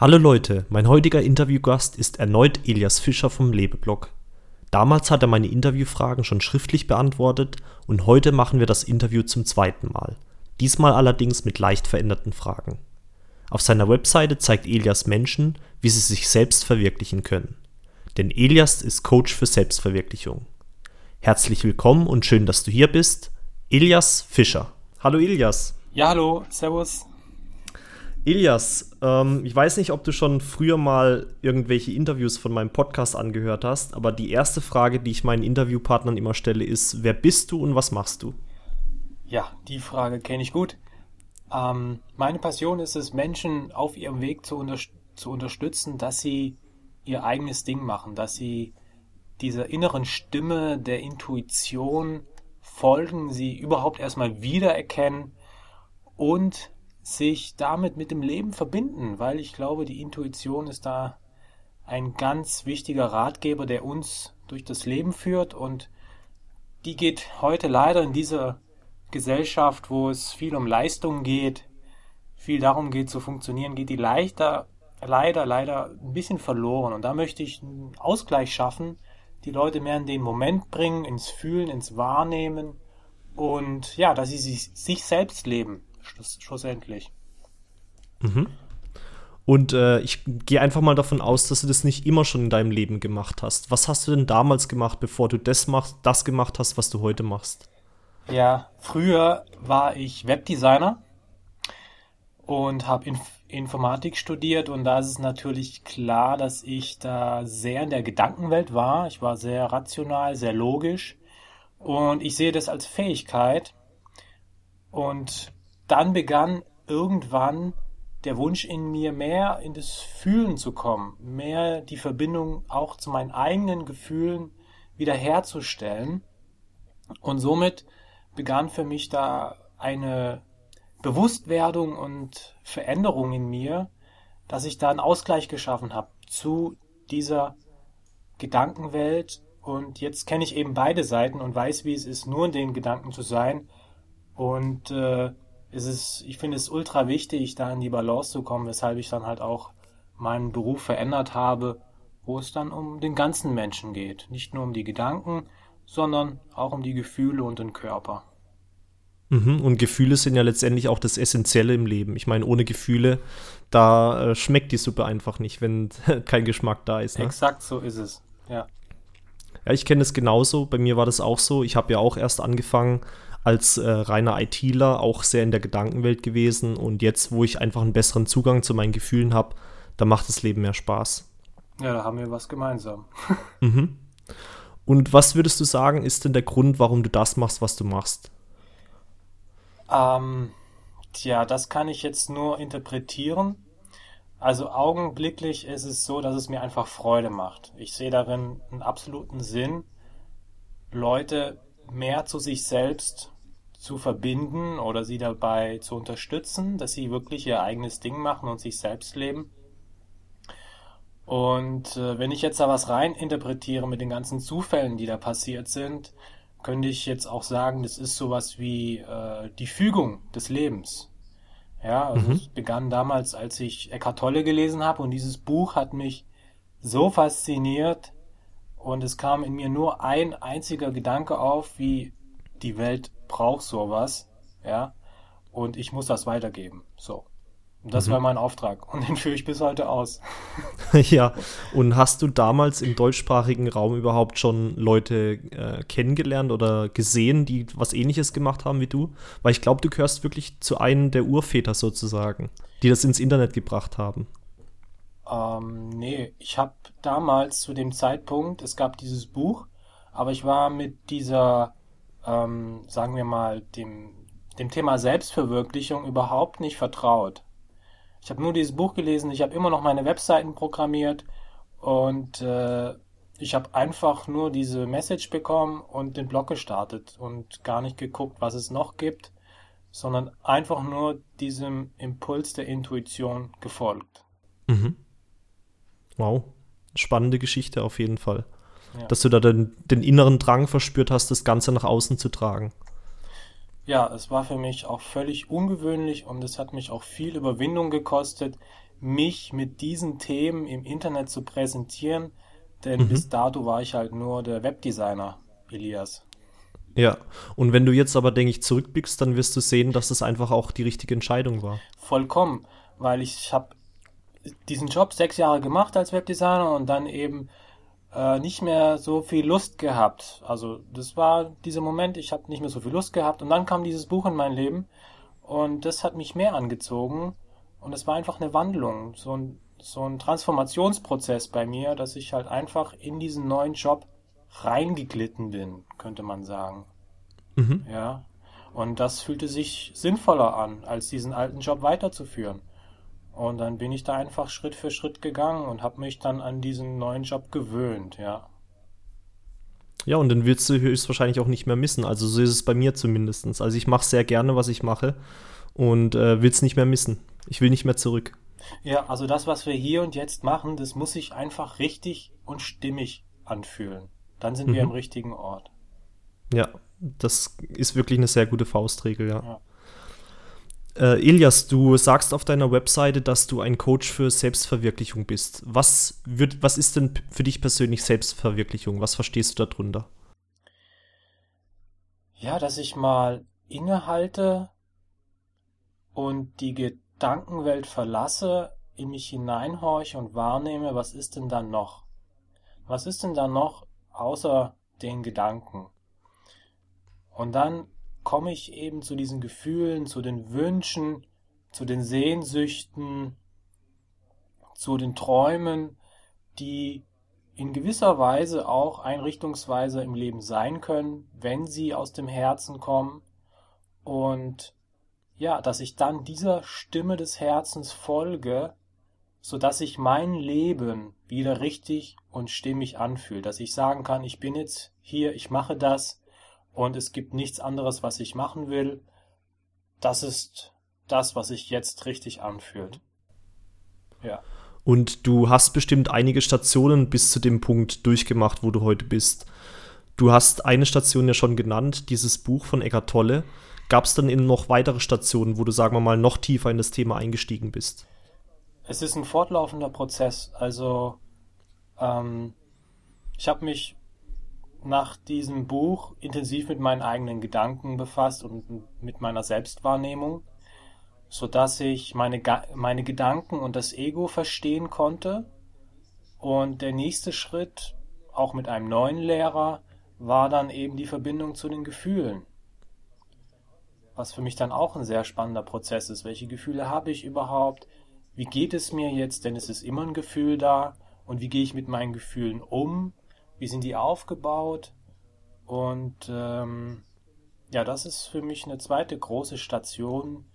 Hallo Leute, mein heutiger Interviewgast ist erneut Elias Fischer vom Lebeblog. Damals hat er meine Interviewfragen schon schriftlich beantwortet und heute machen wir das Interview zum zweiten Mal. Diesmal allerdings mit leicht veränderten Fragen. Auf seiner Webseite zeigt Elias Menschen, wie sie sich selbst verwirklichen können. Denn Elias ist Coach für Selbstverwirklichung. Herzlich willkommen und schön, dass du hier bist. Elias Fischer. Hallo Elias. Ja, hallo, Servus. Elias, ähm, ich weiß nicht, ob du schon früher mal irgendwelche Interviews von meinem Podcast angehört hast, aber die erste Frage, die ich meinen Interviewpartnern immer stelle, ist, wer bist du und was machst du? Ja, die Frage kenne ich gut. Ähm, meine Passion ist es, Menschen auf ihrem Weg zu, unter zu unterstützen, dass sie ihr eigenes Ding machen, dass sie dieser inneren Stimme der Intuition folgen, sie überhaupt erstmal wiedererkennen und sich damit mit dem Leben verbinden, weil ich glaube, die Intuition ist da ein ganz wichtiger Ratgeber, der uns durch das Leben führt und die geht heute leider in dieser Gesellschaft, wo es viel um Leistung geht, viel darum geht zu funktionieren, geht die leichter, leider, leider ein bisschen verloren. Und da möchte ich einen Ausgleich schaffen, die Leute mehr in den Moment bringen, ins Fühlen, ins Wahrnehmen und ja, dass sie sich, sich selbst leben schlussendlich. Mhm. Und äh, ich gehe einfach mal davon aus, dass du das nicht immer schon in deinem Leben gemacht hast. Was hast du denn damals gemacht, bevor du das, machst, das gemacht hast, was du heute machst? Ja, früher war ich Webdesigner und habe Inf Informatik studiert und da ist es natürlich klar, dass ich da sehr in der Gedankenwelt war. Ich war sehr rational, sehr logisch und ich sehe das als Fähigkeit und dann begann irgendwann der Wunsch in mir, mehr in das Fühlen zu kommen, mehr die Verbindung auch zu meinen eigenen Gefühlen wiederherzustellen. Und somit begann für mich da eine Bewusstwerdung und Veränderung in mir, dass ich da einen Ausgleich geschaffen habe zu dieser Gedankenwelt. Und jetzt kenne ich eben beide Seiten und weiß, wie es ist, nur in den Gedanken zu sein. Und äh, ist es, ich finde es ultra wichtig, da in die Balance zu kommen, weshalb ich dann halt auch meinen Beruf verändert habe, wo es dann um den ganzen Menschen geht. Nicht nur um die Gedanken, sondern auch um die Gefühle und den Körper. Mhm, und Gefühle sind ja letztendlich auch das Essentielle im Leben. Ich meine, ohne Gefühle, da äh, schmeckt die Suppe einfach nicht, wenn kein Geschmack da ist. Ne? Exakt so ist es, ja. Ja, ich kenne es genauso. Bei mir war das auch so. Ich habe ja auch erst angefangen, als äh, reiner ITler auch sehr in der Gedankenwelt gewesen und jetzt, wo ich einfach einen besseren Zugang zu meinen Gefühlen habe, da macht das Leben mehr Spaß. Ja, da haben wir was gemeinsam. mhm. Und was würdest du sagen, ist denn der Grund, warum du das machst, was du machst? Ähm, tja, das kann ich jetzt nur interpretieren. Also augenblicklich ist es so, dass es mir einfach Freude macht. Ich sehe darin einen absoluten Sinn, Leute mehr zu sich selbst zu verbinden oder sie dabei zu unterstützen, dass sie wirklich ihr eigenes Ding machen und sich selbst leben. Und äh, wenn ich jetzt da was rein interpretiere mit den ganzen Zufällen, die da passiert sind, könnte ich jetzt auch sagen, das ist sowas wie äh, die Fügung des Lebens. Ja, also mhm. es begann damals, als ich Eckhart Tolle gelesen habe und dieses Buch hat mich so fasziniert und es kam in mir nur ein einziger Gedanke auf, wie die Welt braucht sowas, ja, und ich muss das weitergeben. So. Und das mhm. war mein Auftrag und den führe ich bis heute aus. ja, und hast du damals im deutschsprachigen Raum überhaupt schon Leute äh, kennengelernt oder gesehen, die was ähnliches gemacht haben wie du? Weil ich glaube, du gehörst wirklich zu einem der Urväter sozusagen, die das ins Internet gebracht haben. Ähm, nee, ich habe damals zu dem Zeitpunkt, es gab dieses Buch, aber ich war mit dieser ähm, sagen wir mal, dem, dem Thema Selbstverwirklichung überhaupt nicht vertraut. Ich habe nur dieses Buch gelesen, ich habe immer noch meine Webseiten programmiert und äh, ich habe einfach nur diese Message bekommen und den Blog gestartet und gar nicht geguckt, was es noch gibt, sondern einfach nur diesem Impuls der Intuition gefolgt. Mhm. Wow, spannende Geschichte auf jeden Fall. Ja. Dass du da den, den inneren Drang verspürt hast, das Ganze nach außen zu tragen. Ja, es war für mich auch völlig ungewöhnlich und es hat mich auch viel Überwindung gekostet, mich mit diesen Themen im Internet zu präsentieren, denn Mhm. bis dato war ich halt nur der Webdesigner, Elias. Ja, und wenn du jetzt aber, denke ich, zurückblickst, dann wirst du sehen, dass es einfach auch die richtige Entscheidung war. Vollkommen, weil ich habe diesen Job sechs Jahre gemacht als Webdesigner und dann eben äh, nicht mehr so viel Lust gehabt. Also das war dieser Moment, ich habe nicht mehr so viel Lust gehabt und dann kam dieses Buch in mein Leben und das hat mich mehr angezogen und es war einfach eine Wandlung, so ein, so ein Transformationsprozess bei mir, dass ich halt einfach in diesen neuen Job reingeglitten bin, könnte man sagen. Mhm. Ja. Und das fühlte sich sinnvoller an, als diesen alten Job weiterzuführen. Und dann bin ich da einfach Schritt für Schritt gegangen und habe mich dann an diesen neuen Job gewöhnt, ja. Ja, und dann willst du höchstwahrscheinlich auch nicht mehr missen. Also so ist es bei mir zumindest. Also ich mache sehr gerne, was ich mache und äh, will es nicht mehr missen. Ich will nicht mehr zurück. Ja, also das, was wir hier und jetzt machen, das muss sich einfach richtig und stimmig anfühlen. Dann sind wir Mhm. am richtigen Ort. Ja, das ist wirklich eine sehr gute Faustregel, ja. Ja. Äh, Elias, du sagst auf deiner Webseite, dass du ein Coach für Selbstverwirklichung bist. Was, wird, was ist denn für dich persönlich Selbstverwirklichung? Was verstehst du darunter? Ja, dass ich mal innehalte und die Gedankenwelt verlasse, in mich hineinhorche und wahrnehme, was ist denn da noch? Was ist denn da noch außer den Gedanken? Und dann komme ich eben zu diesen Gefühlen, zu den Wünschen, zu den Sehnsüchten, zu den Träumen, die in gewisser Weise auch Einrichtungsweise im Leben sein können, wenn sie aus dem Herzen kommen. Und ja, dass ich dann dieser Stimme des Herzens folge, sodass sich mein Leben wieder richtig und stimmig anfühlt, dass ich sagen kann, ich bin jetzt hier, ich mache das und es gibt nichts anderes, was ich machen will. Das ist das, was sich jetzt richtig anfühlt. Ja. Und du hast bestimmt einige Stationen bis zu dem Punkt durchgemacht, wo du heute bist. Du hast eine Station ja schon genannt, dieses Buch von Eckart Tolle. Gab es dann eben noch weitere Stationen, wo du, sagen wir mal, noch tiefer in das Thema eingestiegen bist? Es ist ein fortlaufender Prozess. Also ähm, ich habe mich nach diesem Buch intensiv mit meinen eigenen Gedanken befasst und mit meiner Selbstwahrnehmung, sodass ich meine, meine Gedanken und das Ego verstehen konnte. Und der nächste Schritt, auch mit einem neuen Lehrer, war dann eben die Verbindung zu den Gefühlen. Was für mich dann auch ein sehr spannender Prozess ist. Welche Gefühle habe ich überhaupt? Wie geht es mir jetzt? Denn es ist immer ein Gefühl da. Und wie gehe ich mit meinen Gefühlen um? Wie sind die aufgebaut? Und ähm, ja, das ist für mich eine zweite große Station,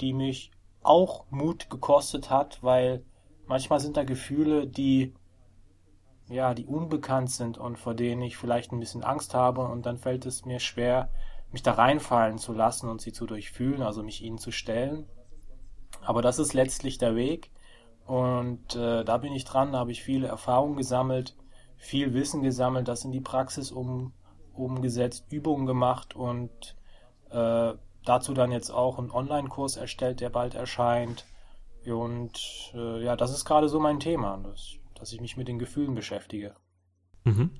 die mich auch Mut gekostet hat, weil manchmal sind da Gefühle, die ja, die unbekannt sind und vor denen ich vielleicht ein bisschen Angst habe und dann fällt es mir schwer, mich da reinfallen zu lassen und sie zu durchfühlen, also mich ihnen zu stellen. Aber das ist letztlich der Weg und äh, da bin ich dran, da habe ich viele Erfahrungen gesammelt, viel Wissen gesammelt, das in die Praxis um, umgesetzt, Übungen gemacht und äh, dazu dann jetzt auch einen Online-Kurs erstellt, der bald erscheint. Und äh, ja, das ist gerade so mein Thema, dass, dass ich mich mit den Gefühlen beschäftige. Mhm.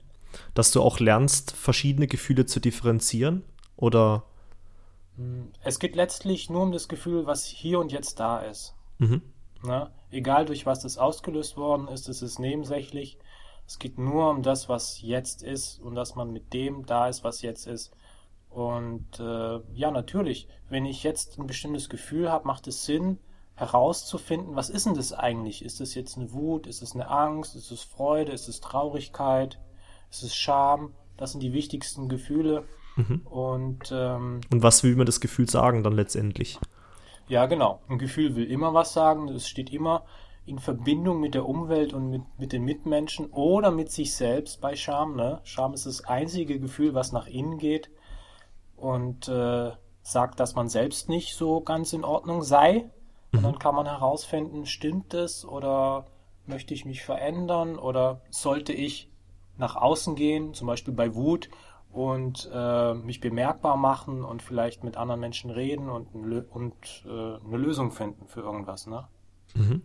Dass du auch lernst, verschiedene Gefühle zu differenzieren? Oder? Es geht letztlich nur um das Gefühl, was hier und jetzt da ist. Mhm. Ne? Egal durch was das ausgelöst worden ist, es ist nebensächlich. Es geht nur um das, was jetzt ist und dass man mit dem da ist, was jetzt ist. Und äh, ja, natürlich, wenn ich jetzt ein bestimmtes Gefühl habe, macht es Sinn, herauszufinden, was ist denn das eigentlich? Ist es jetzt eine Wut? Ist es eine Angst? Ist es Freude? Ist es Traurigkeit? Ist es Scham? Das sind die wichtigsten Gefühle. Mhm. Und ähm, Und was will mir das Gefühl sagen dann letztendlich? ja, genau. Ein Gefühl will immer was sagen. Es steht immer in Verbindung mit der Umwelt und mit, mit den Mitmenschen oder mit sich selbst bei Scham. Ne? Scham ist das einzige Gefühl, was nach innen geht und äh, sagt, dass man selbst nicht so ganz in Ordnung sei. Und dann kann man herausfinden, stimmt es oder möchte ich mich verändern oder sollte ich nach außen gehen, zum Beispiel bei Wut und äh, mich bemerkbar machen und vielleicht mit anderen Menschen reden und, und äh, eine Lösung finden für irgendwas. Ne? Mhm.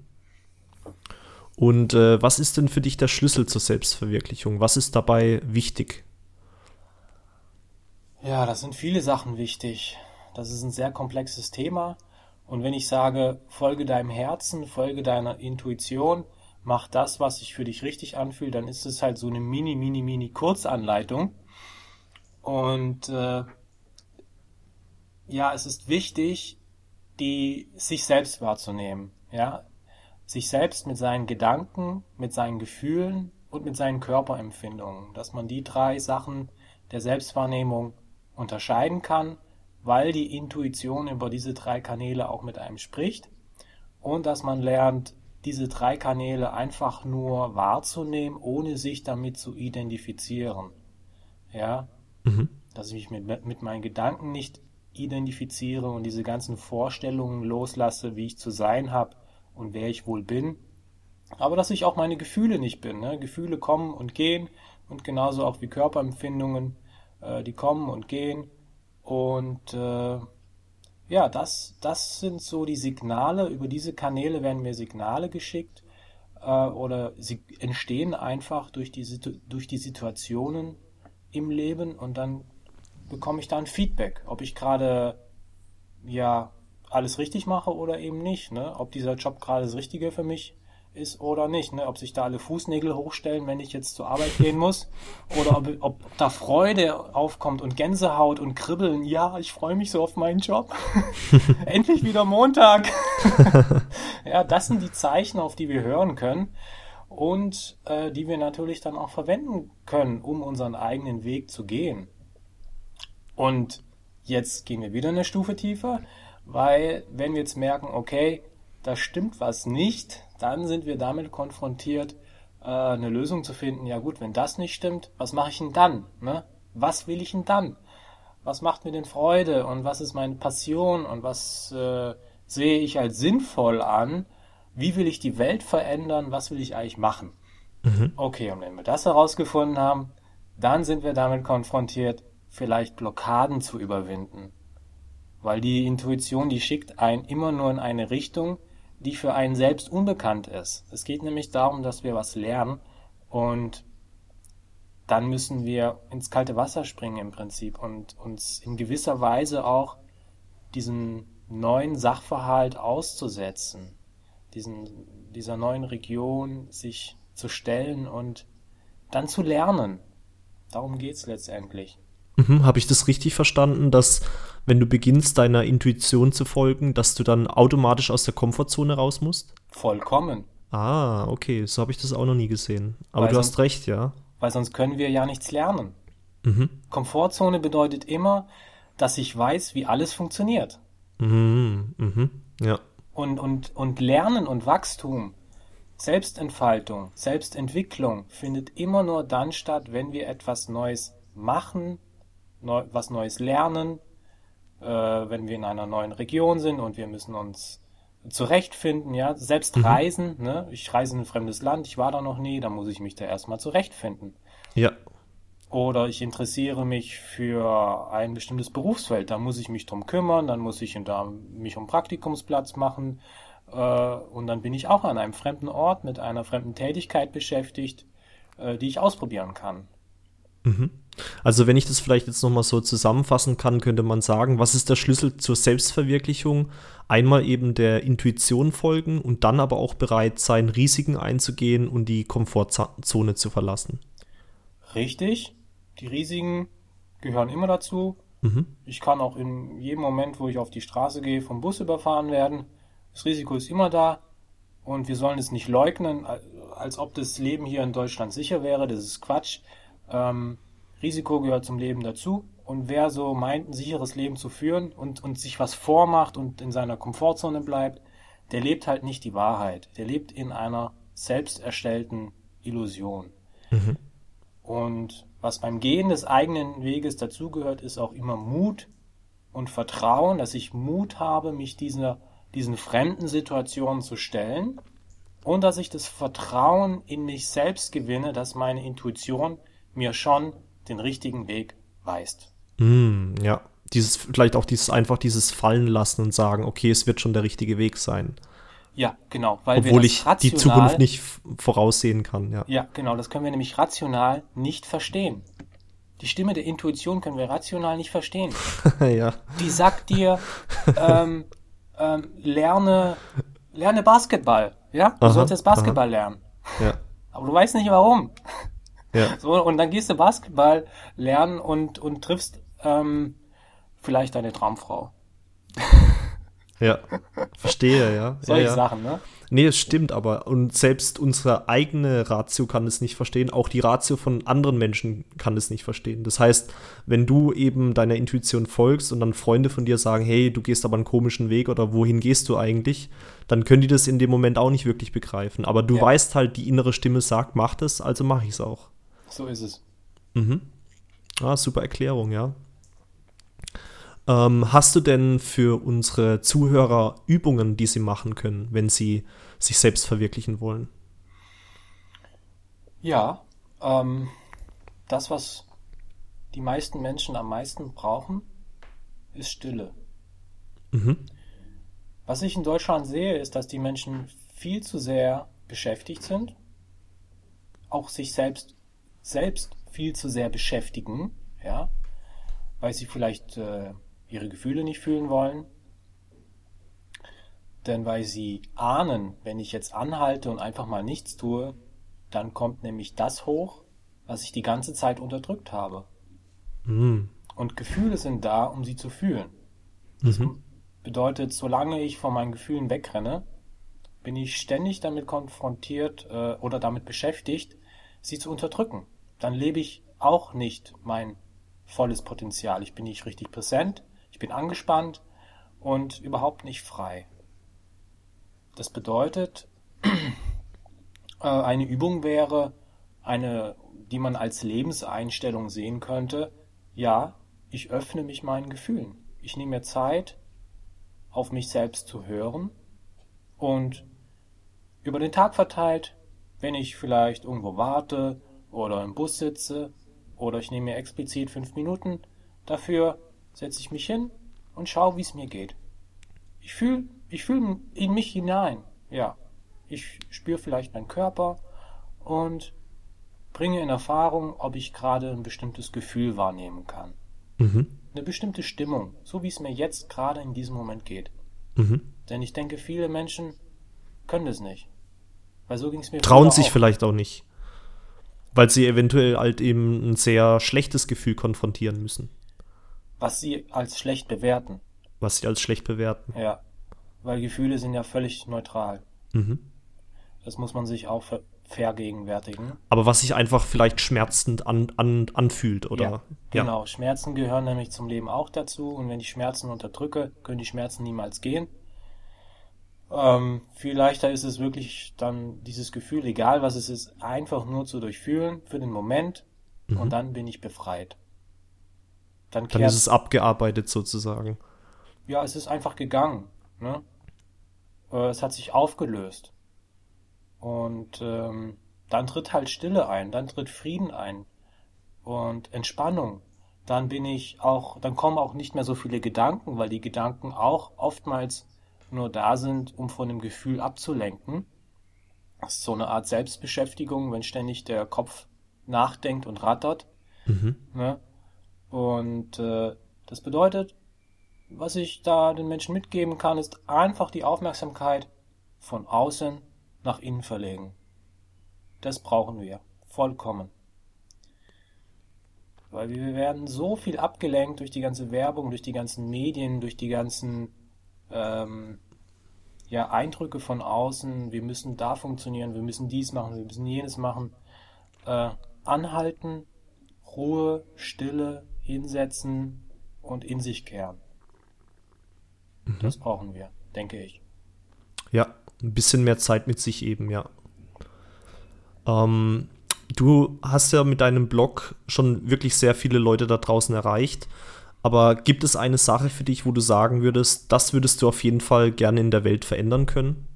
Und äh, was ist denn für dich der Schlüssel zur Selbstverwirklichung? Was ist dabei wichtig? Ja, das sind viele Sachen wichtig. Das ist ein sehr komplexes Thema. Und wenn ich sage, folge deinem Herzen, folge deiner Intuition, mach das, was sich für dich richtig anfühlt, dann ist es halt so eine mini, mini, mini Kurzanleitung. Und äh, ja, es ist wichtig, die sich selbst wahrzunehmen. Ja, sich selbst mit seinen Gedanken, mit seinen Gefühlen und mit seinen Körperempfindungen, dass man die drei Sachen der Selbstwahrnehmung unterscheiden kann, weil die Intuition über diese drei Kanäle auch mit einem spricht und dass man lernt, diese drei Kanäle einfach nur wahrzunehmen, ohne sich damit zu identifizieren. Ja, mhm. dass ich mich mit, mit meinen Gedanken nicht identifiziere und diese ganzen Vorstellungen loslasse, wie ich zu sein habe und wer ich wohl bin. Aber dass ich auch meine Gefühle nicht bin. Ne? Gefühle kommen und gehen und genauso auch wie Körperempfindungen, äh, die kommen und gehen. Und äh, ja, das, das sind so die Signale. Über diese Kanäle werden mir Signale geschickt äh, oder sie entstehen einfach durch die, durch die Situationen im Leben und dann bekomme ich da ein Feedback, ob ich gerade ja alles richtig mache oder eben nicht, ne? Ob dieser Job gerade das Richtige für mich ist oder nicht, ne? Ob sich da alle Fußnägel hochstellen, wenn ich jetzt zur Arbeit gehen muss, oder ob, ob da Freude aufkommt und Gänsehaut und Kribbeln. Ja, ich freue mich so auf meinen Job. Endlich wieder Montag. ja, das sind die Zeichen, auf die wir hören können und äh, die wir natürlich dann auch verwenden können, um unseren eigenen Weg zu gehen. Und jetzt gehen wir wieder eine Stufe tiefer, weil wenn wir jetzt merken, okay, da stimmt was nicht, dann sind wir damit konfrontiert, äh, eine Lösung zu finden. Ja gut, wenn das nicht stimmt, was mache ich denn dann? Ne? Was will ich denn dann? Was macht mir denn Freude und was ist meine Passion und was äh, sehe ich als sinnvoll an? Wie will ich die Welt verändern? Was will ich eigentlich machen? Mhm. Okay, und wenn wir das herausgefunden haben, dann sind wir damit konfrontiert, vielleicht Blockaden zu überwinden. Weil die Intuition, die schickt einen immer nur in eine Richtung, die für einen selbst unbekannt ist. Es geht nämlich darum, dass wir was lernen und dann müssen wir ins kalte Wasser springen im Prinzip und uns in gewisser Weise auch diesen neuen Sachverhalt auszusetzen, diesen, dieser neuen Region sich zu stellen und dann zu lernen. Darum geht es letztendlich. Mhm, Habe ich das richtig verstanden, dass wenn du beginnst, deiner Intuition zu folgen, dass du dann automatisch aus der Komfortzone raus musst? Vollkommen. Ah, okay, so habe ich das auch noch nie gesehen. Aber weil du sonst, hast recht, ja. Weil sonst können wir ja nichts lernen. Mhm. Komfortzone bedeutet immer, dass ich weiß, wie alles funktioniert. Mhm, mhm, ja. Und, und, und Lernen und Wachstum, Selbstentfaltung, Selbstentwicklung findet immer nur dann statt, wenn wir etwas Neues machen, neu, was Neues lernen, äh, wenn wir in einer neuen Region sind und wir müssen uns zurechtfinden, ja, selbst mhm. reisen, ne? Ich reise in ein fremdes Land, ich war da noch nie, da muss ich mich da erstmal zurechtfinden. Ja. Oder ich interessiere mich für ein bestimmtes Berufsfeld, da muss ich mich drum kümmern, dann muss ich da mich um Praktikumsplatz machen äh, und dann bin ich auch an einem fremden Ort mit einer fremden Tätigkeit beschäftigt, äh, die ich ausprobieren kann. Mhm. Also wenn ich das vielleicht jetzt nochmal so zusammenfassen kann, könnte man sagen, was ist der Schlüssel zur Selbstverwirklichung? Einmal eben der Intuition folgen und dann aber auch bereit sein, Risiken einzugehen und die Komfortzone zu verlassen. Richtig, die Risiken gehören immer dazu. Mhm. Ich kann auch in jedem Moment, wo ich auf die Straße gehe, vom Bus überfahren werden. Das Risiko ist immer da und wir sollen es nicht leugnen, als ob das Leben hier in Deutschland sicher wäre. Das ist Quatsch. Ähm, Risiko gehört zum Leben dazu. Und wer so meint, ein sicheres Leben zu führen und, und sich was vormacht und in seiner Komfortzone bleibt, der lebt halt nicht die Wahrheit. Der lebt in einer selbst erstellten Illusion. Mhm. Und was beim Gehen des eigenen Weges dazugehört, ist auch immer Mut und Vertrauen, dass ich Mut habe, mich dieser, diesen fremden Situationen zu stellen und dass ich das Vertrauen in mich selbst gewinne, dass meine Intuition mir schon den richtigen Weg weist. Mm, ja, dieses, vielleicht auch dieses einfach dieses Fallen lassen und sagen, okay, es wird schon der richtige Weg sein. Ja, genau, weil obwohl ich das die rational, Zukunft nicht voraussehen kann, ja. ja, genau, das können wir nämlich rational nicht verstehen. Die Stimme der Intuition können wir rational nicht verstehen. ja. Die sagt dir, ähm, ähm, lerne, lerne Basketball. Ja, du Aha, sollst jetzt Basketball lernen. Ja. Aber du weißt nicht warum. Ja. So, und dann gehst du Basketball lernen und, und triffst ähm, vielleicht deine Traumfrau. Ja. Verstehe, ja. Solche ja, ja. Sachen, ne? Nee, es stimmt aber. Und selbst unsere eigene Ratio kann es nicht verstehen. Auch die Ratio von anderen Menschen kann es nicht verstehen. Das heißt, wenn du eben deiner Intuition folgst und dann Freunde von dir sagen, hey, du gehst aber einen komischen Weg oder wohin gehst du eigentlich, dann können die das in dem Moment auch nicht wirklich begreifen. Aber du Ja. weißt halt, die innere Stimme sagt, mach das, also mache ich es auch. So ist es. Ah, super Erklärung, ja. Ähm, hast du denn für unsere Zuhörer Übungen, die sie machen können, wenn sie sich selbst verwirklichen wollen? Ja, ähm, das, was die meisten Menschen am meisten brauchen, ist Stille. Mhm. Was ich in Deutschland sehe, ist, dass die Menschen viel zu sehr beschäftigt sind, auch sich selbst, selbst viel zu sehr beschäftigen, ja, weil sie vielleicht äh, ihre Gefühle nicht fühlen wollen. Denn weil sie ahnen, wenn ich jetzt anhalte und einfach mal nichts tue, dann kommt nämlich das hoch, was ich die ganze Zeit unterdrückt habe. Mhm. Und Gefühle sind da, um sie zu fühlen. Mhm. Bedeutet, solange ich von meinen Gefühlen wegrenne, bin ich ständig damit konfrontiert äh, oder damit beschäftigt, sie zu unterdrücken. Dann lebe ich auch nicht mein volles Potenzial. Ich bin nicht richtig präsent, ich bin angespannt und überhaupt nicht frei. Das bedeutet, äh, eine Übung wäre eine, die man als Lebenseinstellung sehen könnte. Ja, ich öffne mich meinen Gefühlen. Ich nehme mir Zeit, auf mich selbst zu hören und über den Tag verteilt, wenn ich vielleicht irgendwo warte oder im Bus sitze oder ich nehme mir explizit fünf Minuten dafür, setze ich mich hin und schaue, wie es mir geht. Ich fühle ich fühl in mich hinein, ja. Ich spüre vielleicht meinen Körper und bringe in Erfahrung, ob ich gerade ein bestimmtes Gefühl wahrnehmen kann. Mhm. Eine bestimmte Stimmung, so wie es mir jetzt gerade in diesem Moment geht. Mhm. Denn ich denke, viele Menschen können das nicht. Weil so ging es mir Trauen sich auch. vielleicht auch nicht. Weil sie eventuell halt eben ein sehr schlechtes Gefühl konfrontieren müssen, was sie als schlecht bewerten. was sie als schlecht bewerten. Ja. Weil Gefühle sind ja völlig neutral. Mhm. Das muss man sich auch ver vergegenwärtigen. Aber was sich einfach vielleicht schmerzend an, an, anfühlt, oder? Ja, genau. Schmerzen gehören nämlich zum Leben auch dazu. Und wenn ich Schmerzen unterdrücke, können die Schmerzen niemals gehen. Ähm, viel leichter ist es wirklich dann dieses Gefühl, egal was es ist, einfach nur zu durchfühlen für den Moment und dann bin ich befreit. Dann Dann ist es abgearbeitet sozusagen. ja, es ist einfach gegangen. Ne? Äh, es hat sich aufgelöst. Und ähm, dann tritt halt Stille ein, dann tritt Frieden ein und Entspannung. Dann bin ich auch, dann kommen auch nicht mehr so viele Gedanken, weil die Gedanken auch oftmals nur da sind, um von dem Gefühl abzulenken. Das ist so eine Art Selbstbeschäftigung, wenn ständig der Kopf nachdenkt und rattert. Mhm. Ne? Und äh, das bedeutet, was ich da den Menschen mitgeben kann, ist einfach die Aufmerksamkeit von außen nach innen verlegen. Das brauchen wir. Vollkommen. Weil wir werden so viel abgelenkt durch die ganze Werbung, durch die ganzen Medien, durch die ganzen ähm, ja, Eindrücke von außen. Wir müssen da funktionieren, wir müssen dies machen, wir müssen jenes machen. Äh, anhalten, Ruhe, Stille, hinsetzen und in sich kehren. Das brauchen wir, denke ich. Ja, ein bisschen mehr Zeit mit sich eben, ja. Ähm, du hast ja mit deinem Blog schon wirklich sehr viele Leute da draußen erreicht. Aber gibt es eine Sache für dich, wo du sagen würdest, das würdest du auf jeden Fall gerne in der Welt verändern können?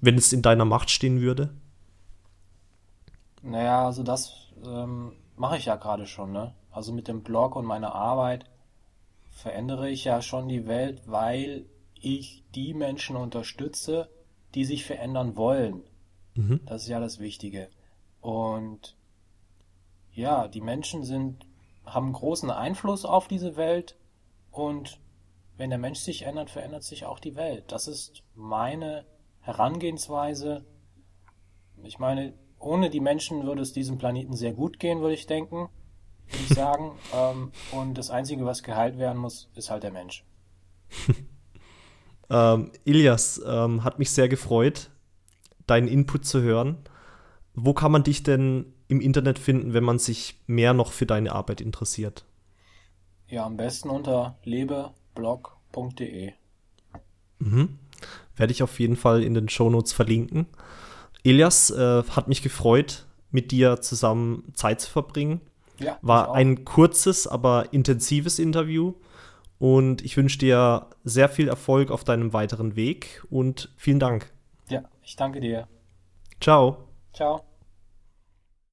Wenn es in deiner Macht stehen würde? Naja, also das ähm, mache ich ja gerade schon, ne? Also mit dem Blog und meiner Arbeit verändere ich ja schon die Welt, weil ich die Menschen unterstütze, die sich verändern wollen. Mhm. Das ist ja das Wichtige. Und ja, die Menschen sind, haben großen Einfluss auf diese Welt und wenn der Mensch sich ändert, verändert sich auch die Welt. Das ist meine Herangehensweise. Ich meine, ohne die Menschen würde es diesem Planeten sehr gut gehen, würde ich denken, würde ich sagen. Ähm, und das Einzige, was geheilt werden muss, ist halt der Mensch. ähm, Ilias, ähm, hat mich sehr gefreut, deinen Input zu hören. Wo kann man dich denn im Internet finden, wenn man sich mehr noch für deine Arbeit interessiert? Ja, am besten unter lebeblog.de. Mhm. Werde ich auf jeden Fall in den Shownotes verlinken. Elias, äh, hat mich gefreut, mit dir zusammen Zeit zu verbringen. Ja, War ein kurzes, aber intensives Interview. Und ich wünsche dir sehr viel Erfolg auf deinem weiteren Weg und vielen Dank. Ja, ich danke dir. Ciao. Ciao.